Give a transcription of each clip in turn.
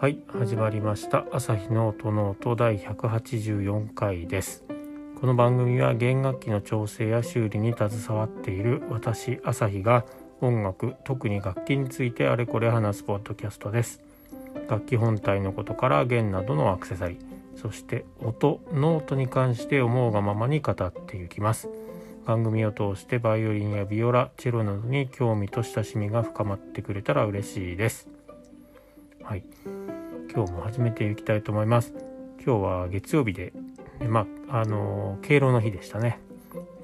はい始まりました。朝日ノートノート第184回です。この番組は弦楽器の調整や修理に携わっている私朝日が音楽特に楽器についてあれこれ話すポッドキャストです。楽器本体のことから弦などのアクセサリーそして音ノートに関して思うがままに語っていきます。番組を通してバイオリンやビオラチェロなどに興味と親しみが深まってくれたら嬉しいです。はい。今日も始めていきたいと思います今日は月曜日でまああの敬老の日でしたね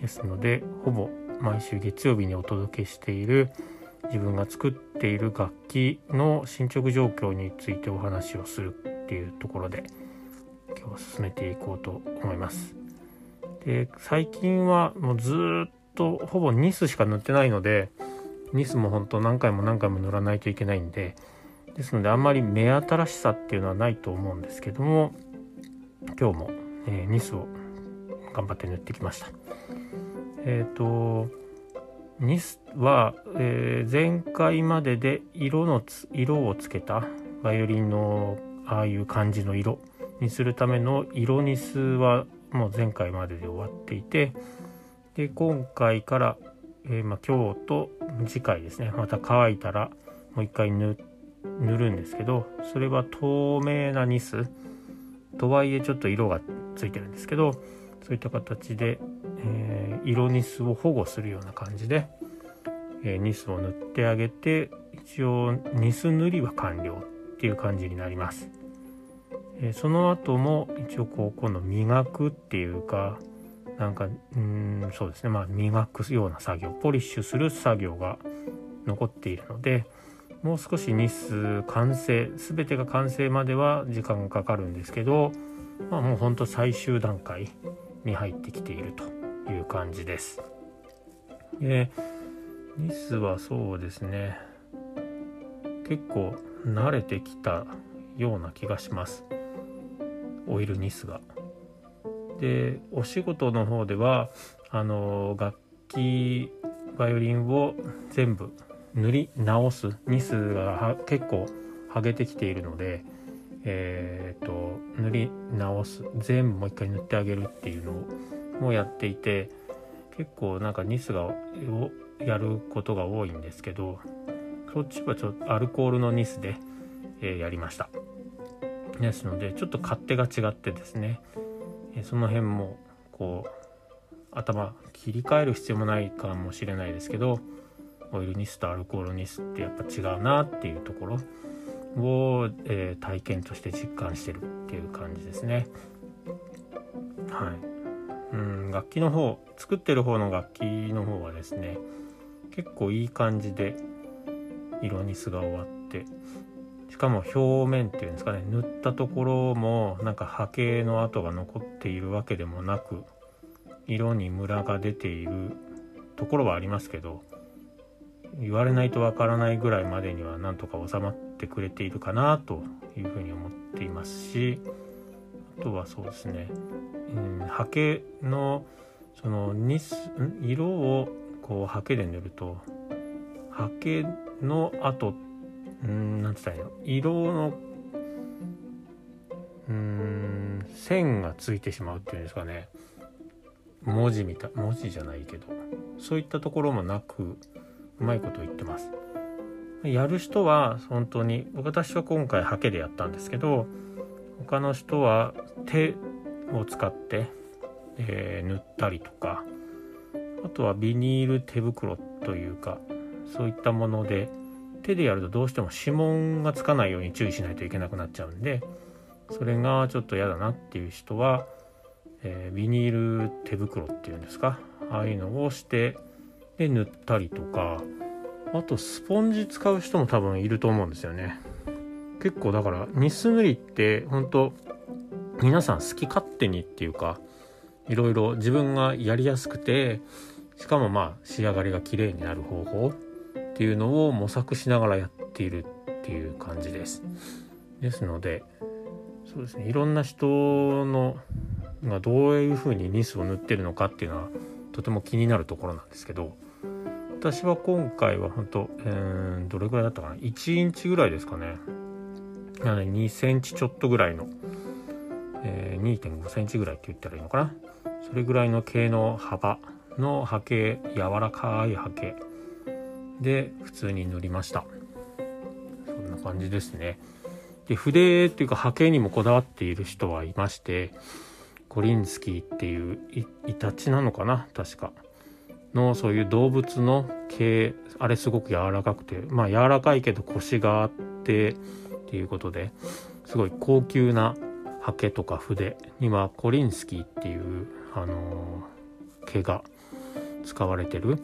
ですのでほぼ毎週月曜日にお届けしている自分が作っている楽器の進捗状況についてお話をするっていうところで今日は進めていこうと思います。で最近はもうずっとほぼニスしか塗ってないのでニスも本当何回も何回も塗らないといけないんでですのであんまり目新しさっていうのはないと思うんですけども今日も、えー、ニスを頑張って塗ってきました。えっ、ー、とニスは、えー、前回までで色の色をつけたバイオリンのああいう感じの色にするための色ニスはもう前回までで終わっていてで今回から、えー、まあ、今日と次回ですねまた乾いたらもう一回塗っ塗るんですけどそれは透明なニスとはいえちょっと色がついてるんですけどそういった形で、えー、色ニスを保護するような感じで、えー、ニスを塗ってあげて一応ニス塗りは完了っていう感じになります。えその後も一応こう今度磨くっていうかなんかうんそうですねまあ磨くような作業ポリッシュする作業が残っているのでもう少し日数完成全てが完成までは時間がかかるんですけど、まあ、もうほんと最終段階に入ってきているという感じです。でニスはそうですね結構慣れてきたような気がします。オイルニスが。でお仕事の方ではあの楽器バイオリンを全部塗り直すニスが結構剥げてきているので、えーと、塗り直す全部もう一回塗ってあげるっていうのもやっていて結構なんかニスがをやることが多いんですけどそっちはちょっとアルコールのニスで、えー、やりました。ですのでちょっと勝手が違ってですねその辺もこう頭切り替える必要もないかもしれないですけどオイルニスとアルコールニスってやっぱ違うなっていうところを、えー、体験として実感してるっていう感じですね。はい、うん楽器の方作ってる方の楽器の方はですね結構いい感じで色ニスが終わってしかも表面っていうんですかね塗ったところもなんか波形の跡が残っているわけでもなく色にムラが出ているところはありますけど言われないとわからないぐらいまでにはなんとか収まってくれているかなというふうに思っていますしあとはそうですね、うん、ハケのそのニス色をこうハケで塗るとハケの跡ってうんなんつったらいいの？色のうん線がついてしまうっていうんですかね。文字みたい文字じゃないけどそういったところもなくうまいこと言ってます。やる人は本当に私は今回ハケでやったんですけど他の人は手を使って、えー、塗ったりとかあとはビニール手袋というかそういったもので手でやるとどうしても指紋がつかないように注意しないといけなくなっちゃうんでそれがちょっと嫌だなっていう人は、えー、ビニール手袋っていうんですか？ああいうのをしてで塗ったりとかあとスポンジ使う人も多分いると思うんですよね結構だからニス塗りって本当皆さん好き勝手にっていうかいろいろ自分がやりやすくてしかもまあ仕上がりが綺麗になる方法っていうのを模索しながらやっているっていう感じです。ですのでそうですねいろんな人のがどういうふうにニスを塗ってるのかっていうのはとても気になるところなんですけど私は今回は本当、えー、どれぐらいだったかな？1インチぐらいですかね。なので2センチちょっとぐらいの、えー、2.5センチぐらいって言ったらいいのかな？それぐらいの毛の幅の刷毛柔らかい刷毛で普通に塗りました。そんな感じですね。で筆っていうか波形にもこだわっている人はいましてコリンスキーっていうイタチなのかな？確か。のそういう動物の毛あれすごく柔らかくてまあ柔らかいけどコシがあってっていうことですごい高級な刷毛とか筆にはコリンスキーっていうあの、毛が使われてる、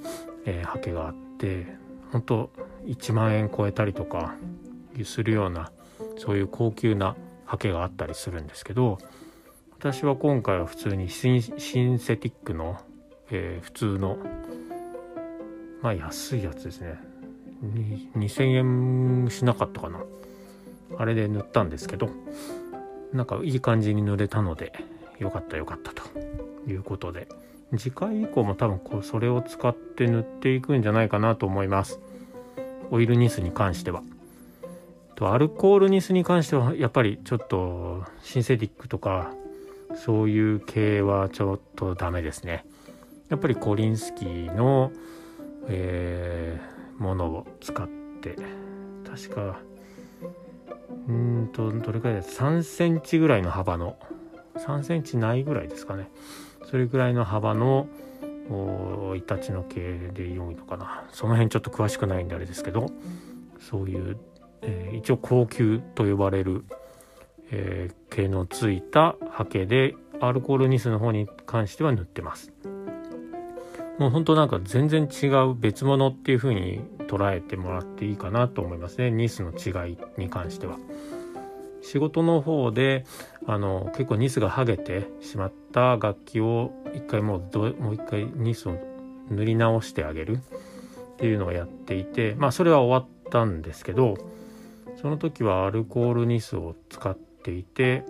えー、刷毛があって本当1万円超えたりとかするようなそういう高級な刷毛があったりするんですけど私は今回は普通にシンセティックの、えー、普通のまあ安いやつですね。2000円しなかったかな。あれで塗ったんですけどなんかいい感じに塗れたのでよかったよかったということで。次回以降も多分こうそれを使って塗っていくんじゃないかなと思います。オイルニスに関しては。とアルコールニスに関してはやっぱりちょっとシンセティックとかそういう系はちょっとダメですね。やっぱりコリンスキーの、えー、ものを使って確かうんとどれくらいです3センチぐらいの幅の3センチないぐらいですかね。それぐらいの幅のイタチの系で良いのかな。その辺ちょっと詳しくないんであれですけどそういう、えー、一応高級と呼ばれる、えー、毛のついたハケでアルコールニスの方に関しては塗ってます。もうほんとなんか全然違う別物っていう風に捉えてもらっていいかなと思いますねニスの違いに関しては。仕事の方であの結構ニスが剥げてしまった楽器を一回もうどもう一回ニスを塗り直してあげるっていうのをやっていてまあそれは終わったんですけどその時はアルコールニスを使っていて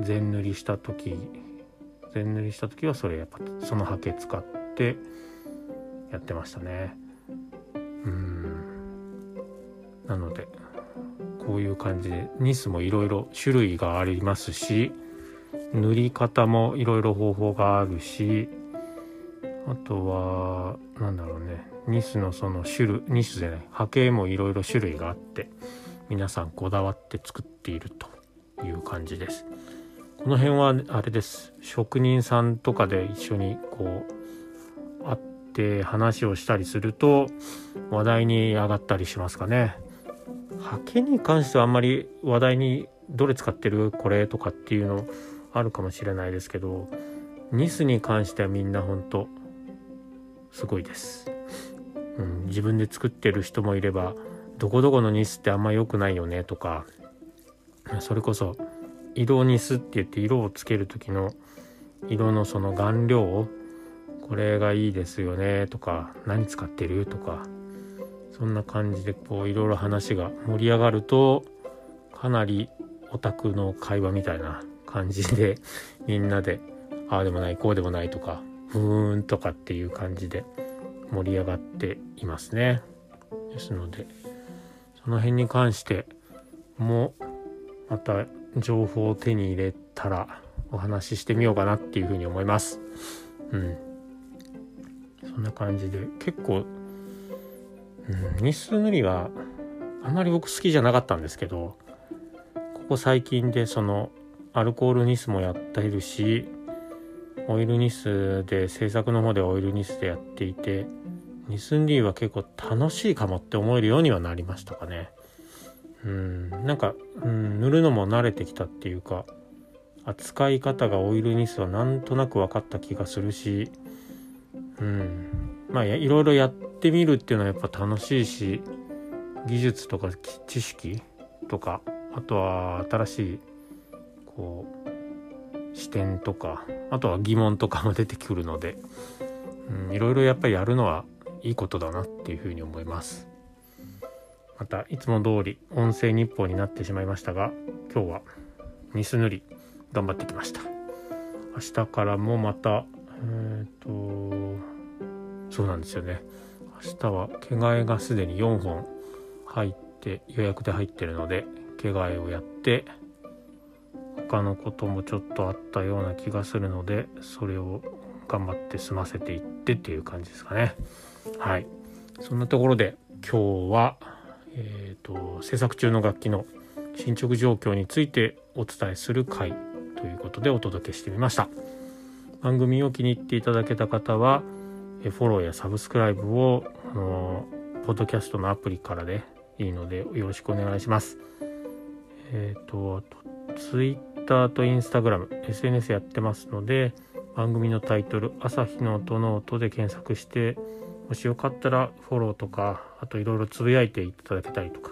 全塗りした時全塗りした時はそれやっぱそのハケ使ってやってましたね。うん。なのでこういう感じでニスもいろいろ種類がありますし塗り方もいろいろ方法があるしあとは何だろうねニスのその種類ニスじゃない波形もいろいろ種類があって皆さんこだわって作っているという感じです。この辺はあれです。職人さんとかで一緒にこうて話をしたりすると話題に上がったりしますかね。ハケに関してはあんまり話題にどれ使ってるこれとかっていうのあるかもしれないですけどニスに関してはみんなほんとすごいです、うん、自分で作ってる人もいればどこどこのニスってあんま良くないよねとかそれこそ色ニスって言って色をつける時の色のその顔料をこれがいいですよねとか何使ってる？とかそんな感じでこういろいろ話が盛り上がるとかなりオタクの会話みたいな感じで みんなでああでもないこうでもないとかふーんとかっていう感じで盛り上がっていますね。ですのでその辺に関してもまた情報を手に入れたらお話ししてみようかなっていうふうに思います。うん。そんな感じで結構うん、日数塗りはあまり僕好きじゃなかったんですけどここ最近でそのアルコールニスもやっているしオイルニスで制作の方でオイルニスでやっていてニスンリーは結構楽しいかもって思えるようにはなりましたかね。うんなんか、うん、塗るのも慣れてきたっていうか扱い方がオイルニスはなんとなく分かった気がするしうん。まあいろいろやってみるっていうのはやっぱ楽しいし技術とか知識とかあとは新しいこう視点とかあとは疑問とかも出てくるので、うん、いろいろやっぱりやるのはいいことだなっていうふうに思います。またいつも通り音声日報になってしまいましたが今日はニス塗り頑張ってきました。明日からもまたえっ、ー、とそうなんですよね。明日は着替えがすでに4本入って予約で入ってるので毛替えをやって他のこともちょっとあったような気がするのでそれを頑張って済ませていってっていう感じですかね。はい。そんなところで今日はえーと、制作中の楽器の進捗状況についてお伝えする回ということでお届けしてみました。番組を気に入っていただけた方はフォローやサブスクライブをあのポッドキャストのアプリからでいいのでよろしくお願いします。えっ、ー、と Twitter と Instagram SNS やってますので番組のタイトル「朝日の音の音」で検索してもしよかったらフォローとかあといろいろつぶやいていただけたりとか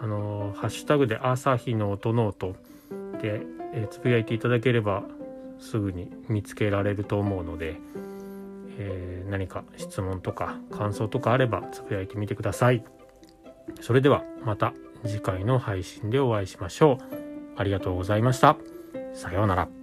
あのハッシュタグで朝日の音の音で、え、つぶやいていただければすぐに見つけられると思うので、えー、何か質問とか感想とかあればつぶやいてみてください。それではまた次回の配信でお会いしましょう。ありがとうございました。さようなら。